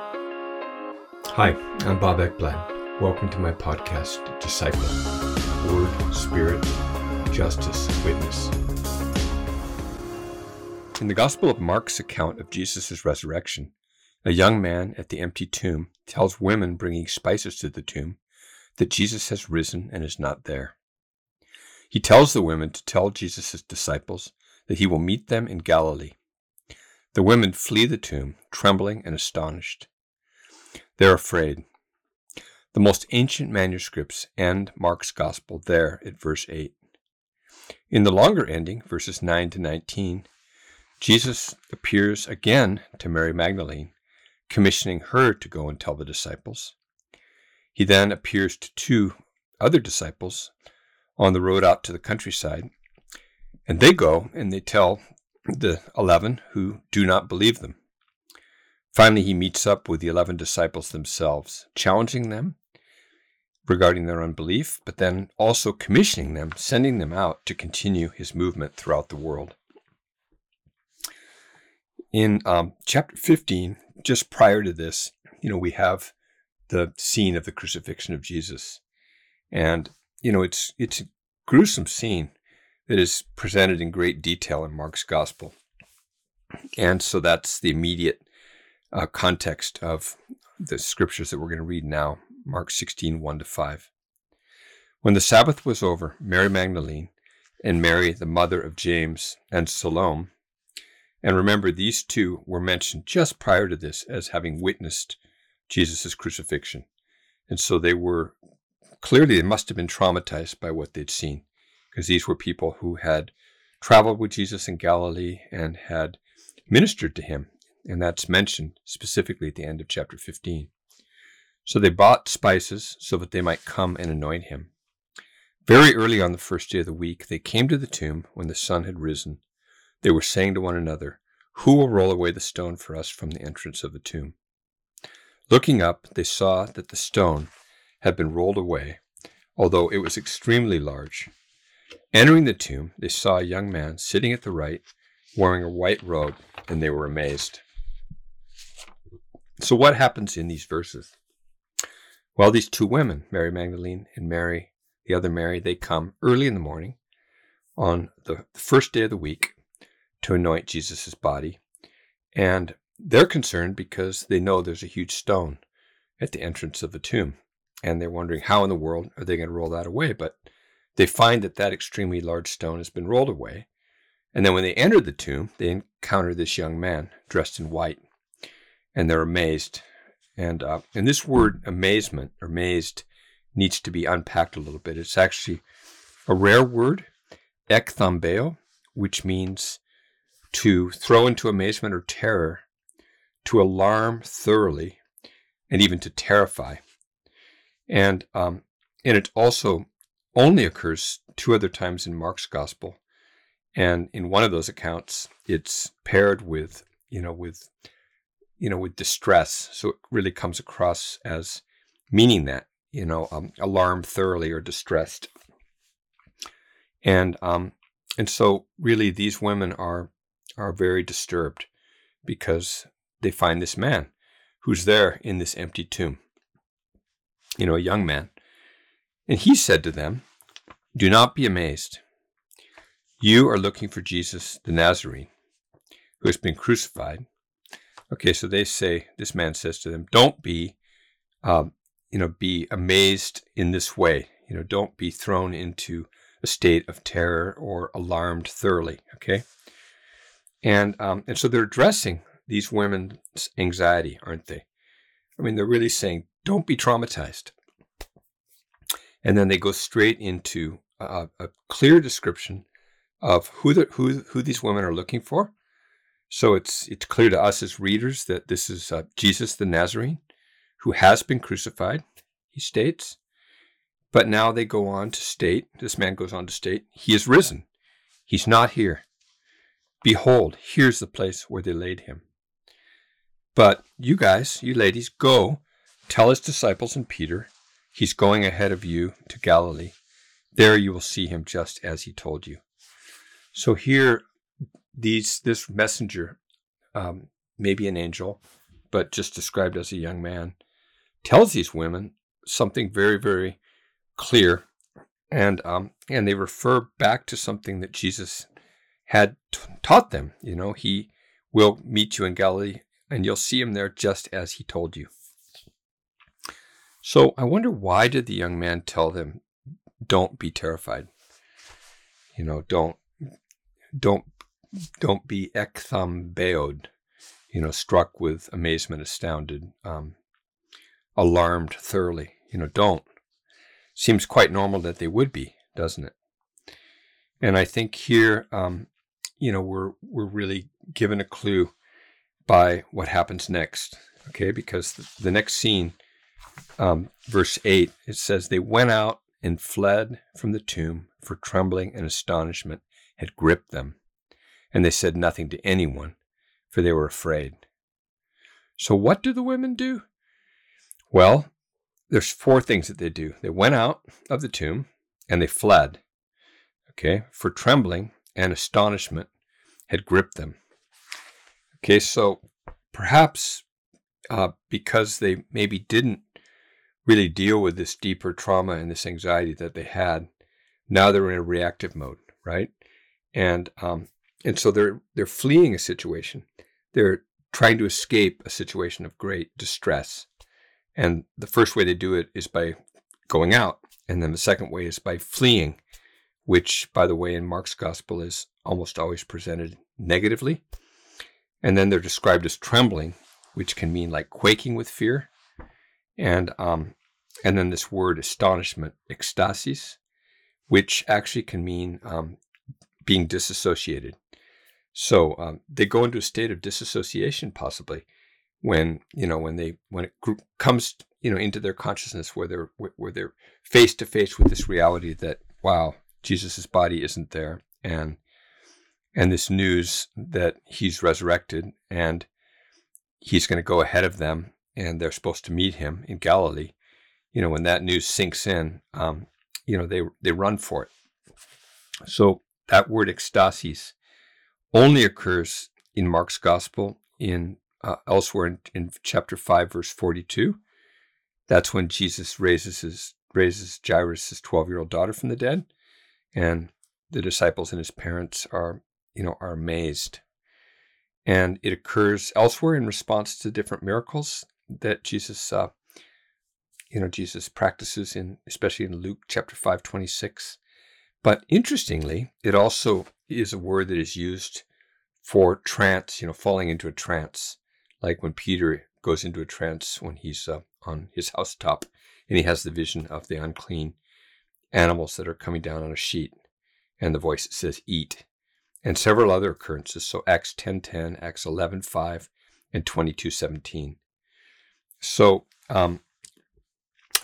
Hi, I'm Bob Ekblad. Welcome to my podcast, Disciple Word, Spirit, Justice, Witness. In the Gospel of Mark's account of Jesus' resurrection, a young man at the empty tomb tells women bringing spices to the tomb that Jesus has risen and is not there. He tells the women to tell Jesus' disciples that he will meet them in Galilee. The women flee the tomb, trembling and astonished. They're afraid. The most ancient manuscripts end Mark's Gospel there at verse 8. In the longer ending, verses 9 to 19, Jesus appears again to Mary Magdalene, commissioning her to go and tell the disciples. He then appears to two other disciples on the road out to the countryside, and they go and they tell the eleven who do not believe them. Finally, he meets up with the 11 disciples themselves, challenging them regarding their unbelief, but then also commissioning them, sending them out to continue his movement throughout the world. In um, chapter 15, just prior to this, you know, we have the scene of the crucifixion of Jesus. And, you know, it's, it's a gruesome scene that is presented in great detail in Mark's gospel. And so that's the immediate uh, context of the scriptures that we're going to read now, Mark 16, 1 to 5. When the Sabbath was over, Mary Magdalene and Mary, the mother of James and Salome, and remember, these two were mentioned just prior to this as having witnessed Jesus' crucifixion. And so they were clearly, they must have been traumatized by what they'd seen, because these were people who had traveled with Jesus in Galilee and had ministered to him and that's mentioned specifically at the end of chapter 15. So they bought spices so that they might come and anoint him. Very early on the first day of the week, they came to the tomb when the sun had risen. They were saying to one another, Who will roll away the stone for us from the entrance of the tomb? Looking up, they saw that the stone had been rolled away, although it was extremely large. Entering the tomb, they saw a young man sitting at the right, wearing a white robe, and they were amazed. So, what happens in these verses? Well, these two women, Mary Magdalene and Mary, the other Mary, they come early in the morning on the first day of the week to anoint Jesus' body. And they're concerned because they know there's a huge stone at the entrance of the tomb. And they're wondering how in the world are they going to roll that away? But they find that that extremely large stone has been rolled away. And then when they enter the tomb, they encounter this young man dressed in white and they're amazed. And uh, and this word amazement or amazed needs to be unpacked a little bit. It's actually a rare word, ekthambeo, which means to throw into amazement or terror, to alarm thoroughly, and even to terrify. And um, and it also only occurs two other times in Mark's gospel, and in one of those accounts, it's paired with you know with you know, with distress. So it really comes across as meaning that, you know, um, alarmed thoroughly or distressed. And um, and so really these women are are very disturbed because they find this man who's there in this empty tomb. You know, a young man. And he said to them, Do not be amazed. You are looking for Jesus the Nazarene, who has been crucified. Okay, so they say, this man says to them, don't be, um, you know, be amazed in this way. You know, don't be thrown into a state of terror or alarmed thoroughly. Okay. And, um, and so they're addressing these women's anxiety, aren't they? I mean, they're really saying, don't be traumatized. And then they go straight into a, clear description of who, the, who, who these women are looking for so it's it's clear to us as readers that this is uh, Jesus the Nazarene, who has been crucified. He states, but now they go on to state. This man goes on to state, he is risen. He's not here. Behold, here's the place where they laid him. But you guys, you ladies, go tell his disciples and Peter, he's going ahead of you to Galilee. There you will see him just as he told you. So here these this messenger, um, maybe an angel, but just described as a young man, tells these women something very, very clear, and um, and they refer back to something that Jesus had t- taught them. You know, he will meet you in Galilee, and you'll see him there just as he told you. So I wonder why did the young man tell them, "Don't be terrified." You know, don't don't don't be ekthambeod, you know, struck with amazement, astounded, um, alarmed thoroughly. You know, don't. Seems quite normal that they would be, doesn't it? And I think here, um, you know, we're we're really given a clue by what happens next. Okay, because the, the next scene, um, verse eight, it says they went out and fled from the tomb, for trembling and astonishment had gripped them and they said nothing to anyone, for they were afraid. So, what do the women do? Well, there's four things that they do. They went out of the tomb and they fled. Okay, for trembling and astonishment had gripped them. Okay, so perhaps uh, because they maybe didn't really deal with this deeper trauma and this anxiety that they had, now they're in a reactive mode, right? And um, and so they're they're fleeing a situation. They're trying to escape a situation of great distress. And the first way they do it is by going out, and then the second way is by fleeing, which by the way in Mark's gospel is almost always presented negatively. And then they're described as trembling, which can mean like quaking with fear. And um, and then this word astonishment, ecstasis, which actually can mean um, being disassociated. So um, they go into a state of disassociation, possibly, when you know when they when it comes you know into their consciousness where they're where they're face to face with this reality that wow Jesus's body isn't there and and this news that he's resurrected and he's going to go ahead of them and they're supposed to meet him in Galilee. You know when that news sinks in, um, you know they they run for it. So that word ecstasis only occurs in Mark's gospel in uh, elsewhere in, in, chapter 5 verse 42 that's when jesus raises his raises jairus' 12 year old daughter from the dead and the disciples and his parents are you know are amazed and it occurs elsewhere in response to different miracles that jesus uh, you know jesus practices in especially in luke chapter 5 26 but interestingly it also is a word that is used for trance, you know, falling into a trance, like when Peter goes into a trance when he's uh, on his housetop and he has the vision of the unclean animals that are coming down on a sheet, and the voice says, Eat, and several other occurrences. So Acts 10.10, Acts 11.5, and 22.17. So, um,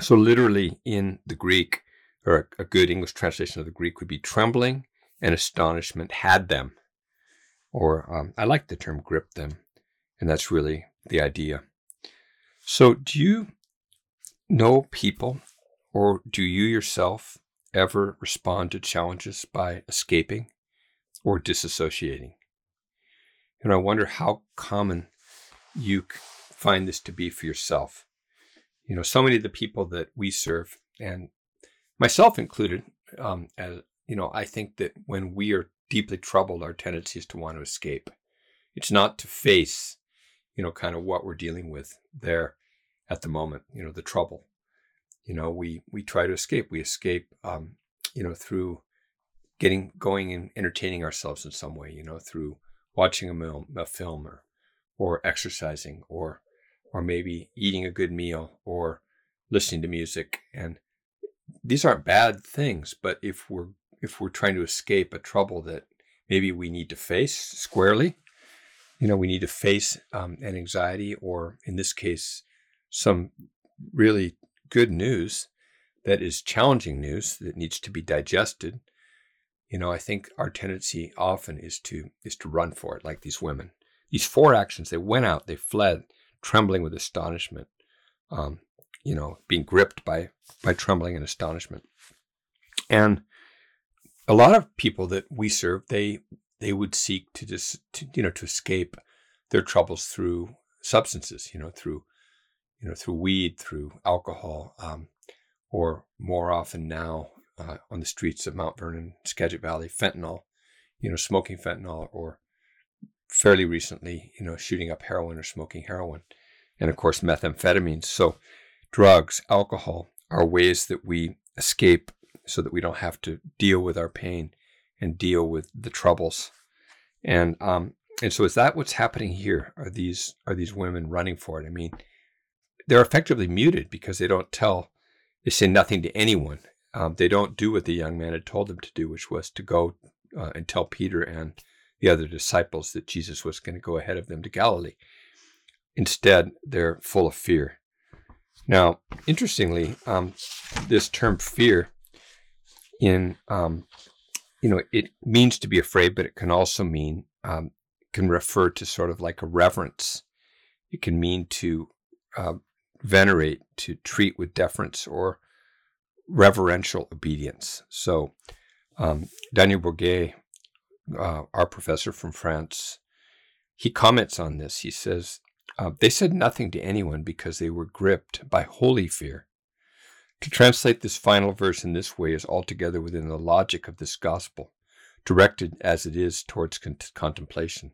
so literally in the Greek, or a, good English translation of the Greek would be trembling and astonishment had them. Or um, I like the term grip them, and that's really the idea. So, do you know people, or do you yourself ever respond to challenges by escaping or disassociating? And I wonder how common you find this to be for yourself. You know, so many of the people that we serve, and myself included, um, as you know, I think that when we are deeply troubled, our tendency is to want to escape. It's not to face, you know, kind of what we're dealing with there at the moment, you know, the trouble. You know, we we try to escape. We escape, um, you know, through getting going and entertaining ourselves in some way. You know, through watching a, meal, a film or or exercising or or maybe eating a good meal or listening to music and these aren't bad things but if we're if we're trying to escape a trouble that maybe we need to face squarely. You know, we need to face um, an anxiety, or in this case, some really good news that is challenging news that needs to be digested. You know, I think our tendency often is to is to run for it, like these women. These four actions, they went out, they fled, trembling with astonishment. Um, you know, being gripped by by trembling and astonishment. And a lot of people that we serve, they they would seek to just to, you know to escape their troubles through substances, you know, through, you know, through weed, through alcohol, um, or more often now uh, on the streets of Mount Vernon, Skagit Valley, fentanyl, you know, smoking fentanyl, or fairly recently, you know, shooting up heroin or smoking heroin, and of course methamphetamines. So, drugs, alcohol are ways that we escape so that we don't have to deal with our pain and deal with the troubles. And um, and so is that what's happening here? Are these are these women running for it? I mean, they're effectively muted because they don't tell, they say nothing to anyone. Um, they don't do what the young man had told them to do, which was to go uh, and tell Peter and the other disciples that Jesus was going to go ahead of them to Galilee. Instead, they're full of fear. Now, interestingly, um, this term fear in um, you know it means to be afraid, but it can also mean um, can refer to sort of like a reverence. It can mean to uh, venerate, to treat with deference or reverential obedience. So, um, Daniel Bourguet, uh, our professor from France, he comments on this. He says, uh, They said nothing to anyone because they were gripped by holy fear. To translate this final verse in this way is altogether within the logic of this gospel, directed as it is towards con- contemplation.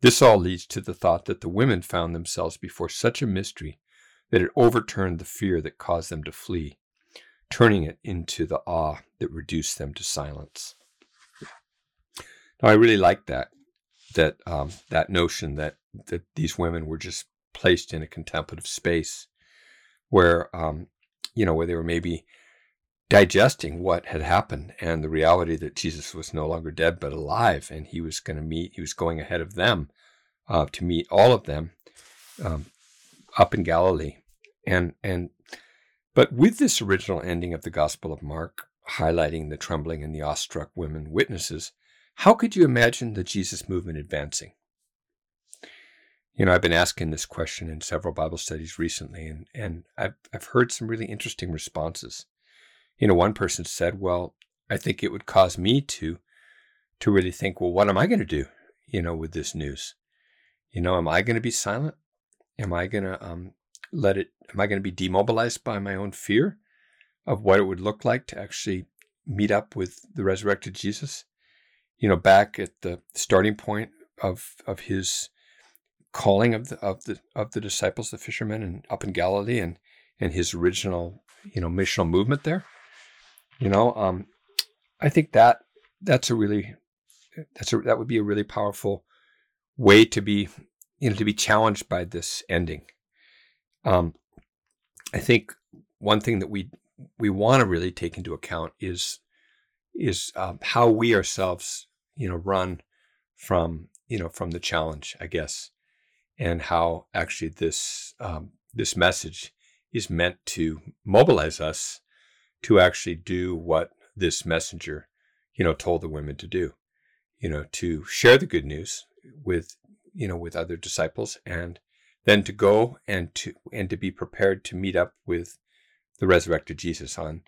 This all leads to the thought that the women found themselves before such a mystery that it overturned the fear that caused them to flee, turning it into the awe that reduced them to silence. Now, I really like that that um, that notion that that these women were just placed in a contemplative space where um, you know where they were maybe digesting what had happened and the reality that Jesus was no longer dead but alive, and he was going to meet, he was going ahead of them uh, to meet all of them um, up in Galilee, and and but with this original ending of the Gospel of Mark highlighting the trembling and the awestruck women witnesses, how could you imagine the Jesus movement advancing? You know, I've been asking this question in several Bible studies recently, and, and I've, I've heard some really interesting responses you know, one person said, well, I think it would cause me to, to really think, well, what am I going to do, you know, with this news? You know, am I going to be silent? Am I going to um, let it, am I going to be demobilized by my own fear of what it would look like to actually meet up with the resurrected Jesus? You know, back at the starting point of, of his calling of the, of the, of the disciples, the fishermen and up in Galilee and, and his original, you know, missional movement there. You know, um, I think that that's a really that's a that would be a really powerful way to be you know to be challenged by this ending. Um, I think one thing that we we want to really take into account is is um, how we ourselves you know run from you know from the challenge, I guess, and how actually this um, this message is meant to mobilize us to actually do what this messenger, you know, told the women to do, you know, to share the good news with, you know, with other disciples and then to go and to and to be prepared to meet up with the resurrected Jesus on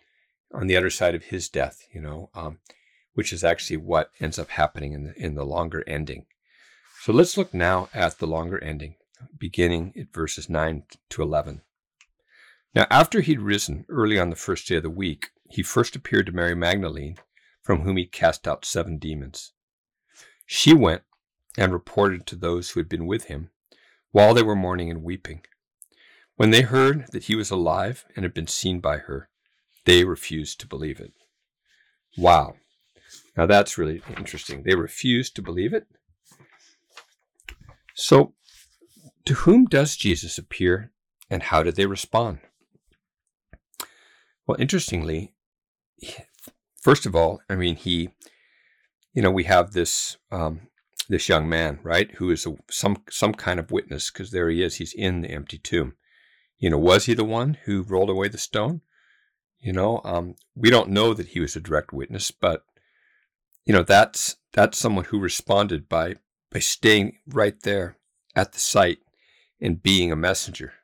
on the other side of his death, you know, um, which is actually what ends up happening in the in the longer ending. So let's look now at the longer ending, beginning at verses nine to eleven. Now, after he'd risen early on the first day of the week, he first appeared to Mary Magdalene, from whom he cast out seven demons. She went and reported to those who had been with him while they were mourning and weeping. When they heard that he was alive and had been seen by her, they refused to believe it. Wow. Now that's really interesting. They refused to believe it. So, to whom does Jesus appear and how did they respond? Well, interestingly, first of all, I mean, he, you know, we have this um, this young man, right, who is a, some some kind of witness because there he is. He's in the empty tomb. You know, was he the one who rolled away the stone? You know, um, we don't know that he was a direct witness, but you know, that's that's someone who responded by by staying right there at the site and being a messenger.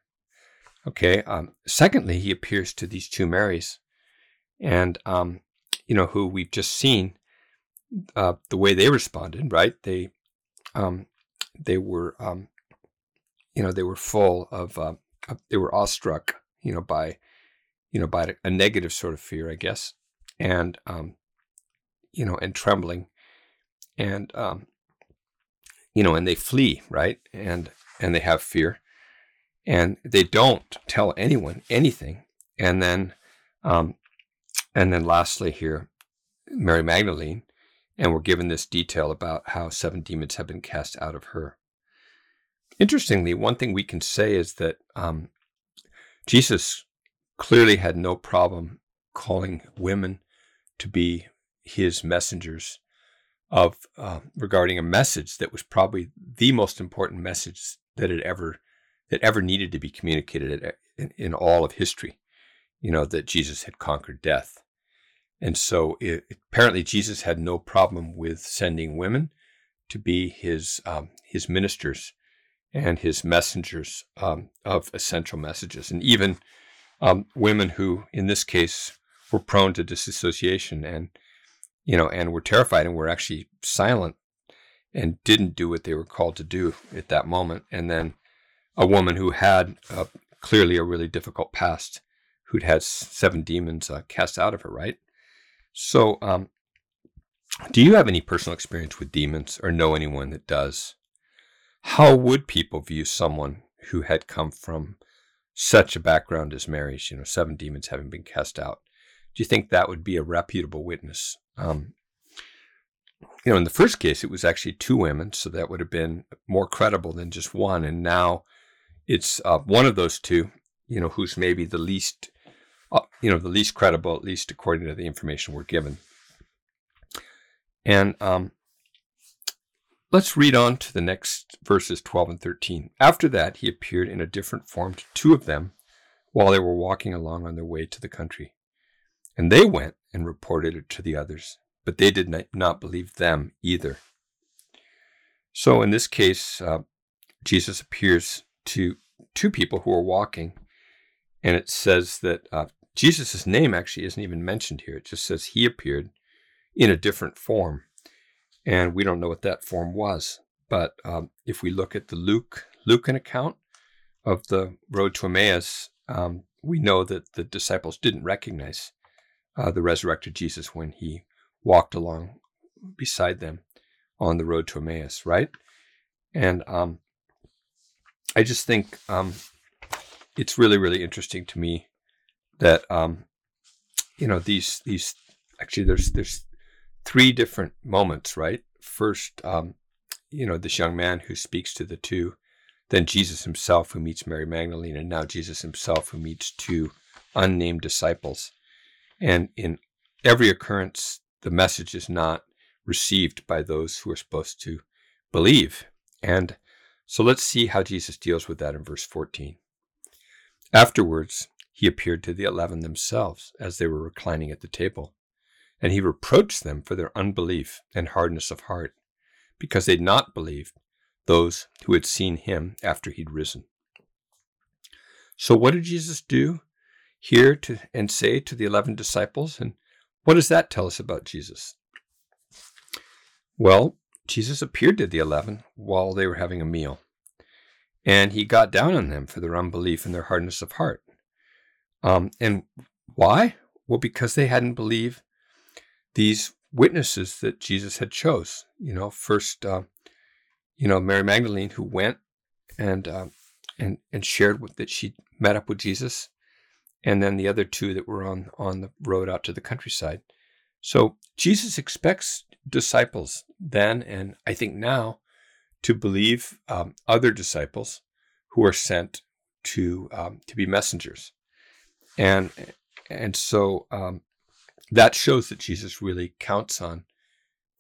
Okay. Um, secondly, he appears to these two Marys, and um, you know who we've just seen uh, the way they responded. Right? They um, they were um, you know, they were full of, uh, they were awestruck, you know, by, you know, by a negative sort of fear, I guess, and, um, you know, and trembling, and, um, you know, and they flee, right, and and they have fear, and they don't tell anyone anything, and then, um, and then lastly here, Mary Magdalene, and we're given this detail about how seven demons have been cast out of her. Interestingly, one thing we can say is that um, Jesus clearly had no problem calling women to be his messengers of uh, regarding a message that was probably the most important message that had ever that ever needed to be communicated in, in all of history. You know that Jesus had conquered death, and so it, apparently Jesus had no problem with sending women to be his um, his ministers and his messengers um, of essential messages, and even um, women who, in this case, were prone to disassociation and you know and were terrified and were actually silent and didn't do what they were called to do at that moment, and then a woman who had uh, clearly a really difficult past, who'd had seven demons uh, cast out of her, right? So, um, do you have any personal experience with demons or know anyone that does? How would people view someone who had come from such a background as Mary's, you know, seven demons having been cast out? Do you think that would be a reputable witness? Um, you know, in the first case, it was actually two women, so that would have been more credible than just one. And now it's uh, one of those two, you know, who's maybe the least uh, you know, the least credible, at least according to the information we're given. And um, let's read on to the next verses 12 and 13. After that, he appeared in a different form to two of them while they were walking along on their way to the country. And they went and reported it to the others, but they did not believe them either. So in this case, uh, Jesus appears to two people who are walking, and it says that uh, Jesus' name actually isn't even mentioned here. It just says he appeared in a different form. And we don't know what that form was. But um, if we look at the Luke Lucan account of the road to Emmaus, um, we know that the disciples didn't recognize uh, the resurrected Jesus when he walked along beside them on the road to Emmaus, right? And um, I just think um, it's really, really interesting to me that um, you know these these actually there's there's three different moments, right? First, um, you know, this young man who speaks to the two, then Jesus himself who meets Mary Magdalene, and now Jesus himself who meets two unnamed disciples. And in every occurrence, the message is not received by those who are supposed to believe. And so let's see how Jesus deals with that in verse 14. Afterwards, he appeared to the eleven themselves as they were reclining at the table, and he reproached them for their unbelief and hardness of heart, because they had not believed those who had seen him after he'd risen. So, what did Jesus do here to, and say to the eleven disciples? And what does that tell us about Jesus? Well, Jesus appeared to the eleven while they were having a meal, and he got down on them for their unbelief and their hardness of heart. Um, and why? Well, because they hadn't believed these witnesses that Jesus had chose. You know, first, uh, you know, Mary Magdalene, who went and uh, and and shared with, that she met up with Jesus, and then the other two that were on on the road out to the countryside. So Jesus expects disciples then, and I think now, to believe um, other disciples who are sent to um, to be messengers. And and so um, that shows that Jesus really counts on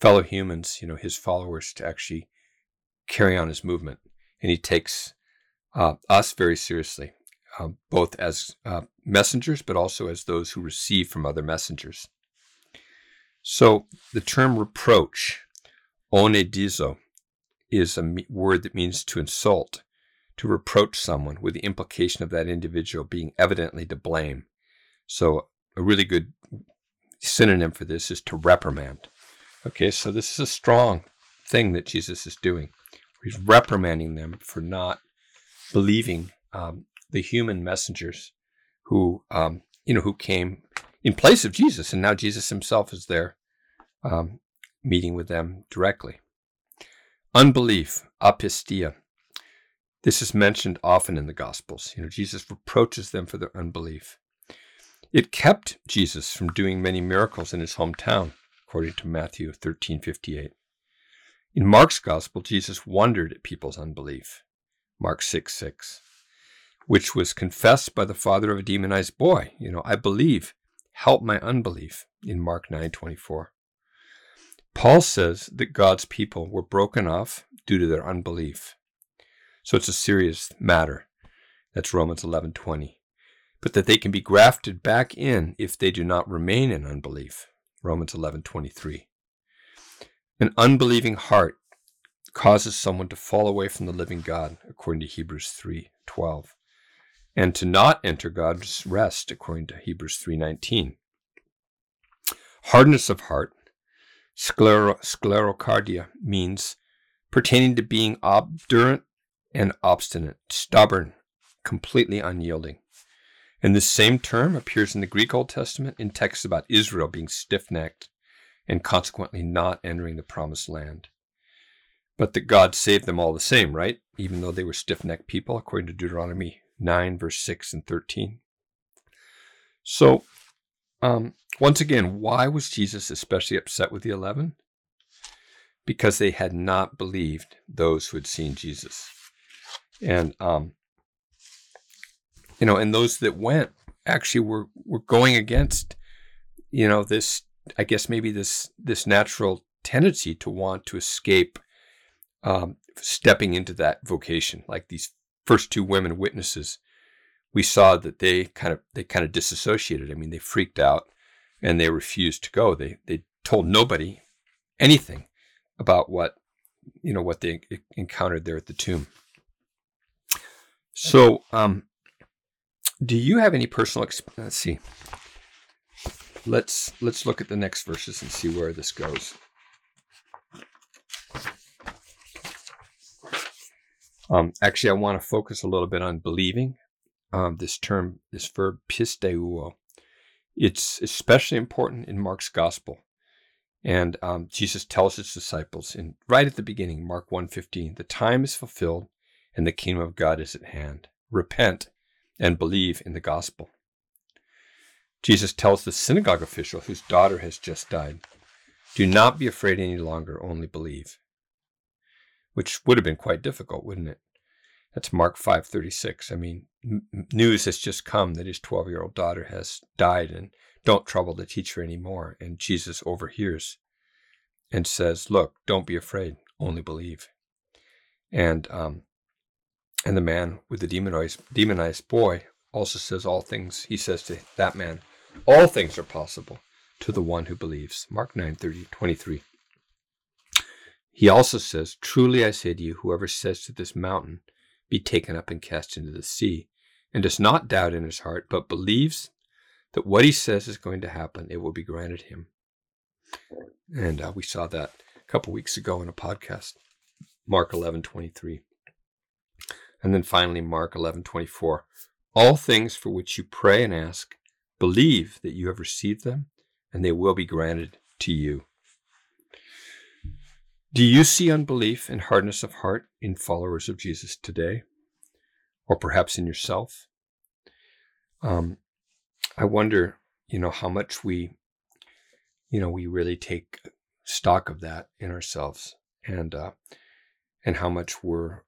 fellow humans, you know, his followers, to actually carry on his movement, and he takes uh, us very seriously, um, both as uh, messengers, but also as those who receive from other messengers. So the term reproach, onedizo, is a word that means to insult to reproach someone with the implication of that individual being evidently to blame. So, a really good synonym for this is to reprimand. Okay, so this is a strong thing that Jesus is doing. He's reprimanding them for not believing um, the human messengers who, um, you know, who came in place of Jesus, and now Jesus himself is there um, meeting with them directly. Unbelief, apistia. This is mentioned often in the Gospels. You know, Jesus reproaches them for their unbelief. It kept Jesus from doing many miracles in his hometown, according to Matthew 13:58. In Mark's Gospel, Jesus wondered at people's unbelief. Mark 6 6, which was confessed by the father of a demonized boy. You know, I believe, help my unbelief, in Mark 9 24. Paul says that God's people were broken off due to their unbelief. So it's a serious matter. That's Romans 11 20. But that they can be grafted back in if they do not remain in unbelief. Romans 11 23. An unbelieving heart causes someone to fall away from the living God, according to Hebrews 3:12, and to not enter God's rest, according to Hebrews 3:19. Hardness of heart, sclero- sclerocardia, means pertaining to being obdurate and obstinate, stubborn, completely unyielding. And this same term appears in the Greek Old Testament in texts about Israel being stiff necked and consequently not entering the promised land but that God saved them all the same, right? Even though they were stiff necked people, according to Deuteronomy 9, verse 6 and 13. So, um, once again, why was Jesus especially upset with the 11? Because they had not believed those who had seen Jesus. And, um, you know, and those that went actually were, were going against, you know, this, I guess maybe this, this natural tendency to want to escape um, stepping into that vocation. Like these first two women witnesses, we saw that they kind of they kind of disassociated. I mean, they freaked out and they refused to go. They they told nobody anything about what you know what they encountered there at the tomb. So, um, do you have any personal? experience? let's see. Let's let's look at the next verses and see where this goes. Um, actually, I want to focus a little bit on believing. Um, this term, this verb pisteuo, it's especially important in Mark's gospel. And um, Jesus tells his disciples in right at the beginning, Mark 1:15, the time is fulfilled and the kingdom of God is at hand. Repent and believe in the gospel. Jesus tells the synagogue official whose daughter has just died, do not be afraid any longer, only believe which would have been quite difficult, wouldn't it? That's Mark 5:36. I mean, m- news has just come that his 12-year-old daughter has died and don't trouble the teacher anymore. And Jesus overhears and says, "Look, don't be afraid, only believe." And um, and the man with the demonized demonized boy also says all things. He says to that man, "All things are possible to the one who believes." Mark 9:30, 23. He also says, Truly I say to you, whoever says to this mountain, Be taken up and cast into the sea, and does not doubt in his heart, but believes that what he says is going to happen, it will be granted him. And uh, we saw that a couple weeks ago in a podcast, Mark 11 23. And then finally, Mark 11 24. All things for which you pray and ask, believe that you have received them, and they will be granted to you. Do you see unbelief and hardness of heart in followers of Jesus today? Or perhaps in yourself? Um, I wonder, you know, how much we, you know, we really take stock of that in ourselves and, uh, and how much we're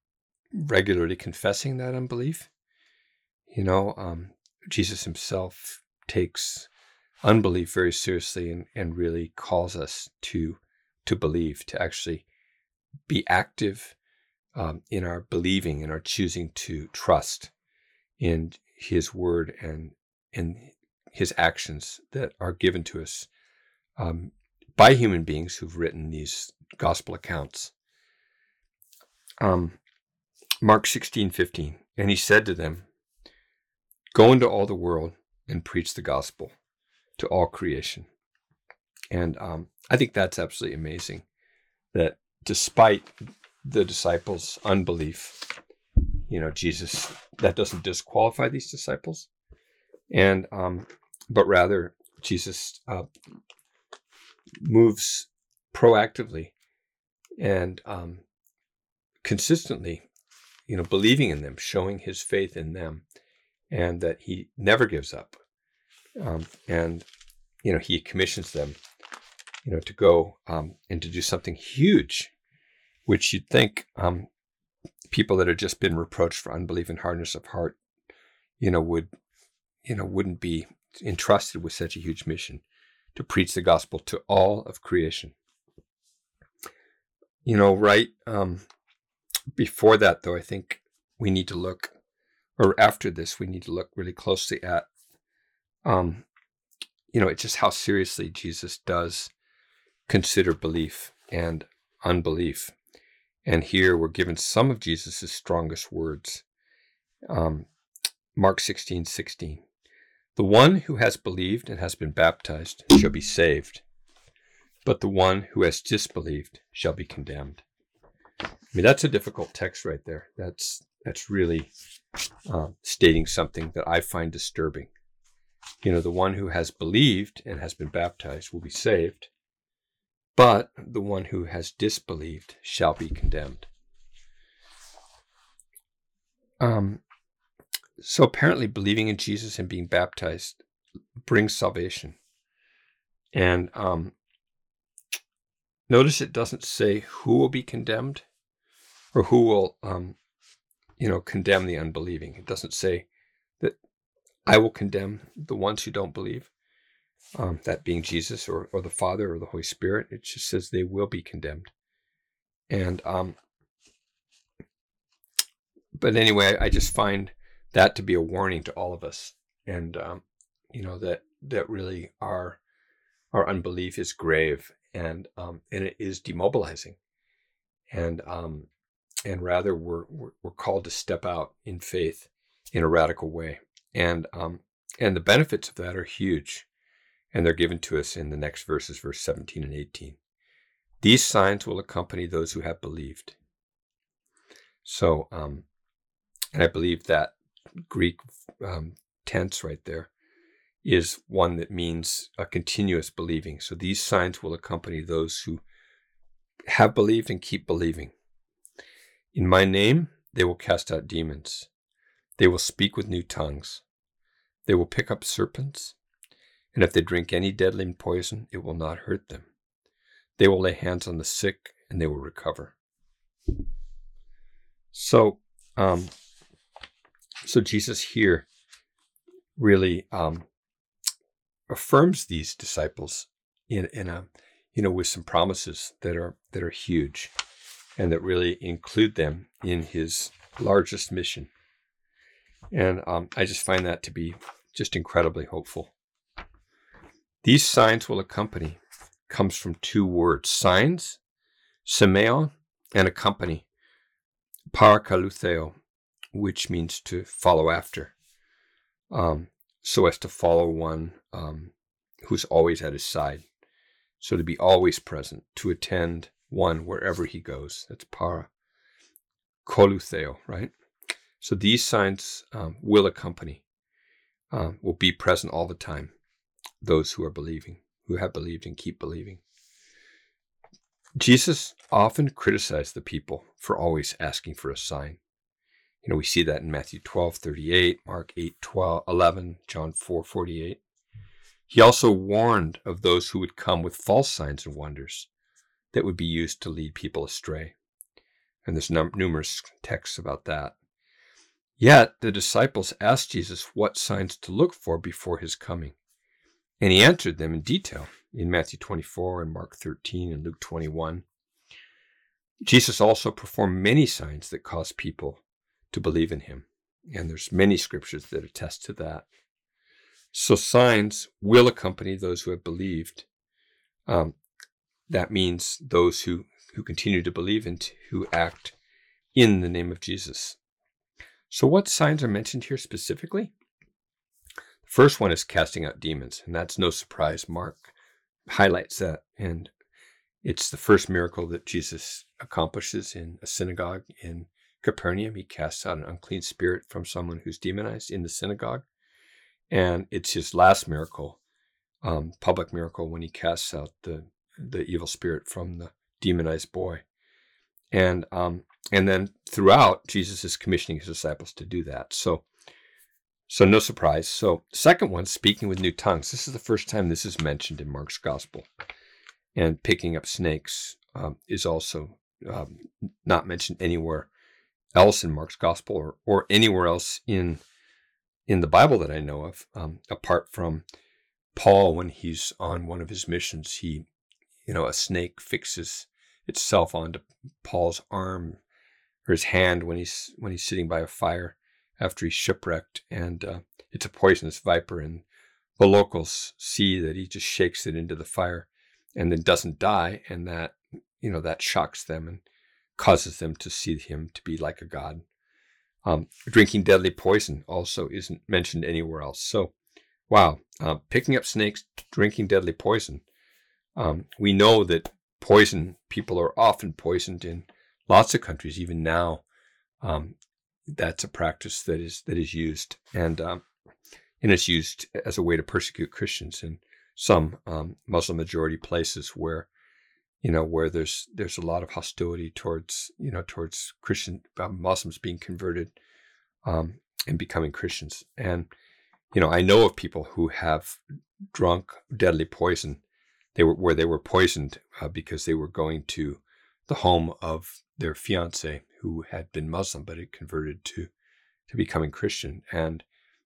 regularly confessing that unbelief. You know, um, Jesus himself takes unbelief very seriously and, and really calls us to to believe, to actually be active um, in our believing and our choosing to trust in His Word and in His actions that are given to us um, by human beings who've written these gospel accounts. Um, Mark 16, 15. And he said to them, Go into all the world and preach the gospel to all creation. And um, I think that's absolutely amazing that despite the disciples' unbelief, you know, Jesus, that doesn't disqualify these disciples. And, um, but rather, Jesus uh, moves proactively and um, consistently, you know, believing in them, showing his faith in them, and that he never gives up. Um, and, you know, he commissions them, you know, to go um, and to do something huge, which you'd think um, people that had just been reproached for unbelief and hardness of heart, you know, would, you know, wouldn't be entrusted with such a huge mission to preach the gospel to all of creation. You know, right um, before that, though, I think we need to look, or after this, we need to look really closely at, um, you know, just how seriously Jesus does consider belief and unbelief. And here we're given some of Jesus' strongest words. Um, Mark 16, 16. The one who has believed and has been baptized shall be saved, but the one who has disbelieved shall be condemned. I mean, that's a difficult text right there. That's that's really uh, stating something that I find disturbing. You know, the one who has believed and has been baptized will be saved, but the one who has disbelieved shall be condemned. Um, so apparently, believing in Jesus and being baptized brings salvation. And um, notice it doesn't say who will be condemned or who will, um, you know, condemn the unbelieving. It doesn't say that I will condemn the ones who don't believe um, that being Jesus or, or the Father or the Holy Spirit. It just says they will be condemned. And, um, but anyway, I just find that to be a warning to all of us. And, um, you know, that, that really our, our unbelief is grave and, um, and it is demobilizing. And, um, and rather we're, we're, we're called to step out in faith in a radical way. And, um, and the benefits of that are huge and they're given to us in the next verses, verse 17 and 18. These signs will accompany those who have believed. So, um, and I believe that Greek um, tense right there is one that means a continuous believing. So these signs will accompany those who have believed and keep believing. In my name, they will cast out demons. They will speak with new tongues. They will pick up serpents. And if they drink any deadly poison, it will not hurt them. They will lay hands on the sick and they will recover. So, um, so Jesus here really um, affirms these disciples in in a you know with some promises that are that are huge, and that really include them in his largest mission. And um, I just find that to be just incredibly hopeful. These signs will accompany comes from two words signs, semeo, and accompany, parakalutheo, which means to follow after. Um, so as to follow one um, who's always at his side. So to be always present, to attend one wherever he goes. That's para. Kolutheo, right? So these signs um, will accompany, uh, will be present all the time those who are believing, who have believed and keep believing. Jesus often criticized the people for always asking for a sign. You know, we see that in Matthew 12, 38, Mark 8, 12, 11, John 4, 48. He also warned of those who would come with false signs and wonders that would be used to lead people astray. And there's num- numerous texts about that. Yet the disciples asked Jesus what signs to look for before his coming. And he answered them in detail in Matthew 24 and Mark 13 and Luke 21. Jesus also performed many signs that caused people to believe in him. And there's many scriptures that attest to that. So signs will accompany those who have believed. Um, that means those who, who continue to believe and who act in the name of Jesus. So what signs are mentioned here specifically? First one is casting out demons, and that's no surprise. Mark highlights that, and it's the first miracle that Jesus accomplishes in a synagogue in Capernaum, he casts out an unclean spirit from someone who's demonized in the synagogue. And it's his last miracle, um, public miracle, when he casts out the, the evil spirit from the demonized boy. And um, and then throughout, Jesus is commissioning his disciples to do that. So so no surprise. So second one, speaking with new tongues. This is the first time this is mentioned in Mark's gospel. And picking up snakes um, is also um, not mentioned anywhere else in Mark's gospel or, or anywhere else in in the Bible that I know of, um, apart from Paul when he's on one of his missions. He, you know, a snake fixes itself onto Paul's arm or his hand when he's when he's sitting by a fire after he's shipwrecked, and uh, it's a poisonous viper. And the locals see that he just shakes it into the fire, and then doesn't die, and that you know that shocks them and causes them to see him to be like a god. Um, drinking deadly poison also isn't mentioned anywhere else. So, wow, uh, picking up snakes, drinking deadly poison. Um, we know that poison people are often poisoned in lots of countries, even now. Um, that's a practice that is that is used, and um, and it's used as a way to persecute Christians in some um, Muslim majority places where you know where there's there's a lot of hostility towards you know towards Christian uh, Muslims being converted um, and becoming Christians, and you know I know of people who have drunk deadly poison. They were where they were poisoned uh, because they were going to the home of their fiance who had been Muslim but had converted to to becoming Christian, and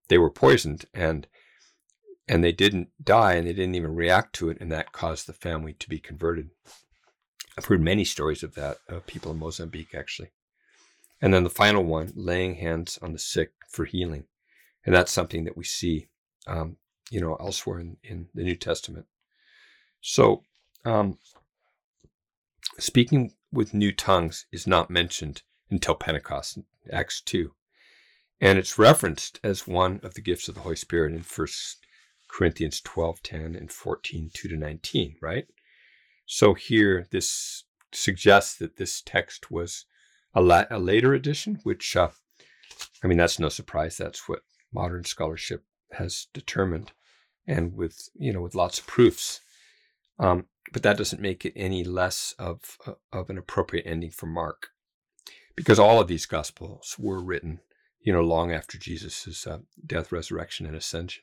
they were poisoned and and they didn't die and they didn't even react to it, and that caused the family to be converted. I've heard many stories of that of people in Mozambique actually. And then the final one, laying hands on the sick for healing, and that's something that we see, um, you know, elsewhere in, in the New Testament. So, um, speaking with new tongues is not mentioned until Pentecost, Acts 2. And it's referenced as one of the gifts of the Holy Spirit in 1 Corinthians 12 10 and 14 2 to 19, right? So here, this suggests that this text was a, la- a later edition, which, uh, I mean, that's no surprise. That's what modern scholarship has determined, and with you know with lots of proofs. Um, but that doesn't make it any less of, uh, of an appropriate ending for Mark, because all of these gospels were written, you know, long after Jesus' uh, death, resurrection, and ascension.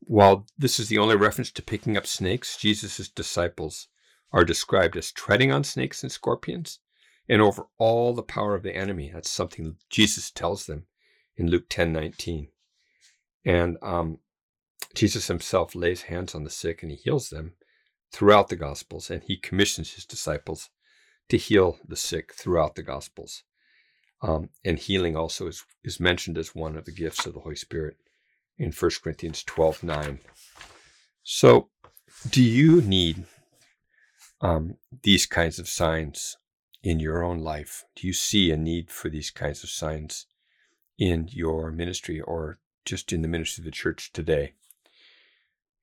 While this is the only reference to picking up snakes, Jesus' disciples are described as treading on snakes and scorpions and over all the power of the enemy. That's something Jesus tells them in Luke 10 19. And um, Jesus himself lays hands on the sick and he heals them throughout the Gospels, and he commissions his disciples to heal the sick throughout the Gospels. Um, and healing also is, is mentioned as one of the gifts of the Holy Spirit in 1 Corinthians 12 9. So, do you need um, these kinds of signs in your own life? Do you see a need for these kinds of signs in your ministry or just in the ministry of the church today?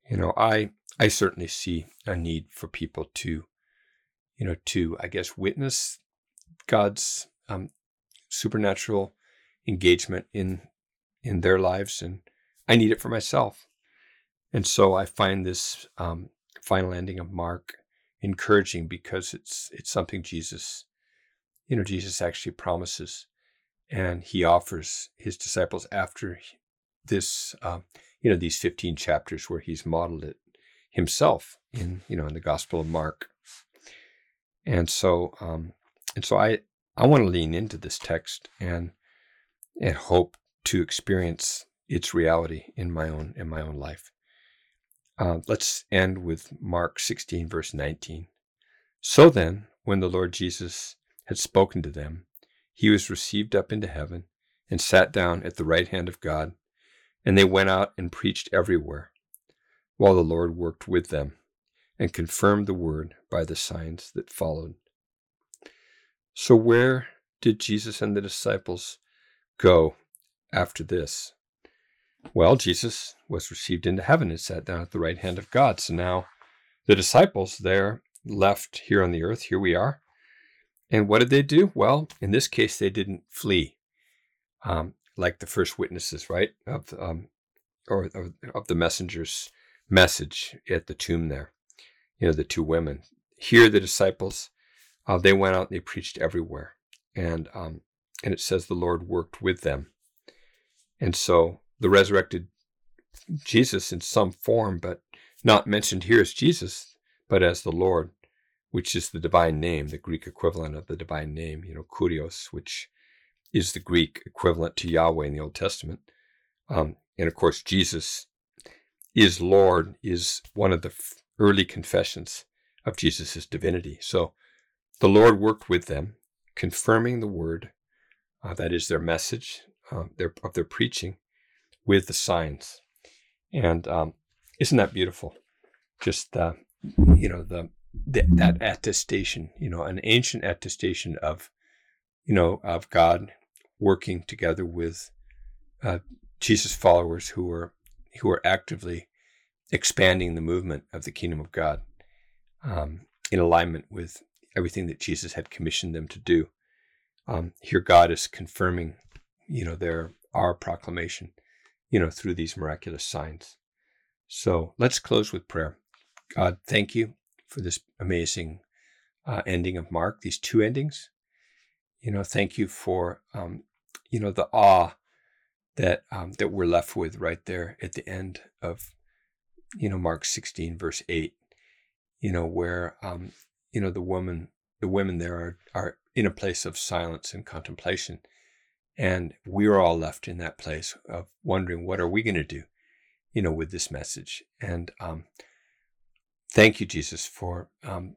You know, I I certainly see a need for people to, you know, to I guess witness God's um, supernatural engagement in in their lives, and I need it for myself. And so I find this um, final ending of Mark encouraging because it's it's something Jesus, you know, Jesus actually promises, and he offers his disciples after this. Uh, you know these 15 chapters where he's modeled it himself in you know in the gospel of mark. And so um and so i i want to lean into this text and and hope to experience its reality in my own in my own life. Uh, let's end with mark 16 verse 19 so then when the lord jesus had spoken to them he was received up into heaven and sat down at the right hand of god and they went out and preached everywhere, while the Lord worked with them and confirmed the word by the signs that followed. So, where did Jesus and the disciples go after this? Well, Jesus was received into heaven and sat down at the right hand of God. So now the disciples, they're left here on the earth. Here we are. And what did they do? Well, in this case, they didn't flee, um, like the first witnesses, right, of um, or, of the messenger's message at the tomb there. You know, the two women. Here, the disciples, uh, they went out and they preached everywhere, and um, and it says the Lord worked with them. And so the resurrected Jesus in some form, but not mentioned here as Jesus, but as the Lord, which is the divine name, the Greek equivalent of the divine name, you know, Kurios, which is the Greek equivalent to Yahweh in the Old Testament. Um, and of course, Jesus is Lord is one of the early confessions of Jesus' divinity. So the Lord worked with them, confirming the word, uh, that is their message uh, their, of their preaching, with the signs. And um, isn't that beautiful? Just the, you know, the, the that attestation, you know, an ancient attestation of, you know, of God working together with uh, Jesus followers who are who are actively expanding the movement of the kingdom of God um, in alignment with everything that Jesus had commissioned them to do. Um, here, God is confirming, you know, their our proclamation, you know, through these miraculous signs. So let's close with prayer. God, thank you for this amazing uh, ending of Mark, these two endings. You know, thank you for, um, you know, the awe that um, that we're left with right there at the end of, you know, Mark 16, verse 8. You know, where, um, you know, the woman, the women there are, are in a place of silence and contemplation. And we're all left in that place of wondering, what are we going to do? you know, with this message. And um, thank you, Jesus, for um,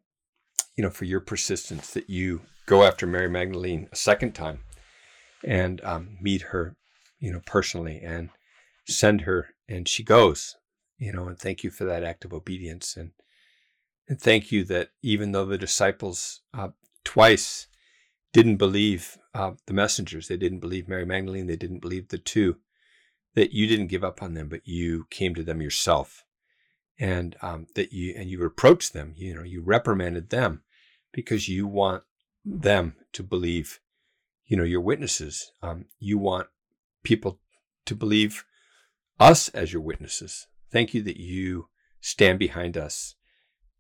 you know, for your persistence that you go after Mary Magdalene a second time and um, meet her, you know, personally and send her, and she goes, you know, and thank you for that act of obedience and and thank you that even though the disciples uh, twice didn't believe uh, the messengers, they didn't believe Mary Magdalene, they didn't believe the two that you didn't give up on them, but you came to them yourself, and um, that you and you reproached them. You know, you reprimanded them because you want them to believe. You know, your witnesses. Um, you want people to believe us as your witnesses. Thank you that you stand behind us,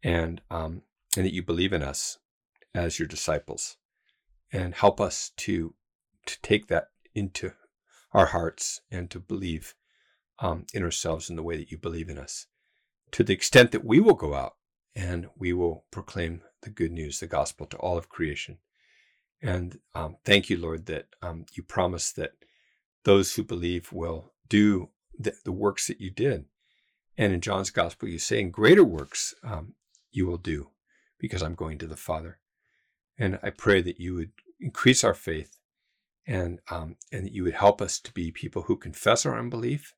and um, and that you believe in us as your disciples, and help us to to take that into our hearts and to believe um, in ourselves in the way that you believe in us. To the extent that we will go out and we will proclaim the good news, the gospel to all of creation. And um, thank you, Lord, that um, you promise that those who believe will do the, the, works that you did. And in John's gospel, you say, in greater works um, you will do because I'm going to the Father. And I pray that you would increase our faith and um, and that you would help us to be people who confess our unbelief,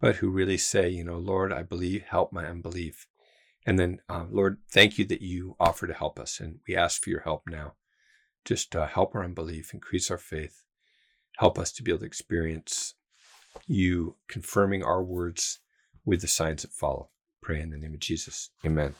but who really say, you know, Lord, I believe, help my unbelief. And then, uh, Lord, thank you that you offer to help us, and we ask for your help now. Just uh, help our unbelief, increase our faith, help us to be able to experience you confirming our words with the signs that follow. Pray in the name of Jesus. Amen.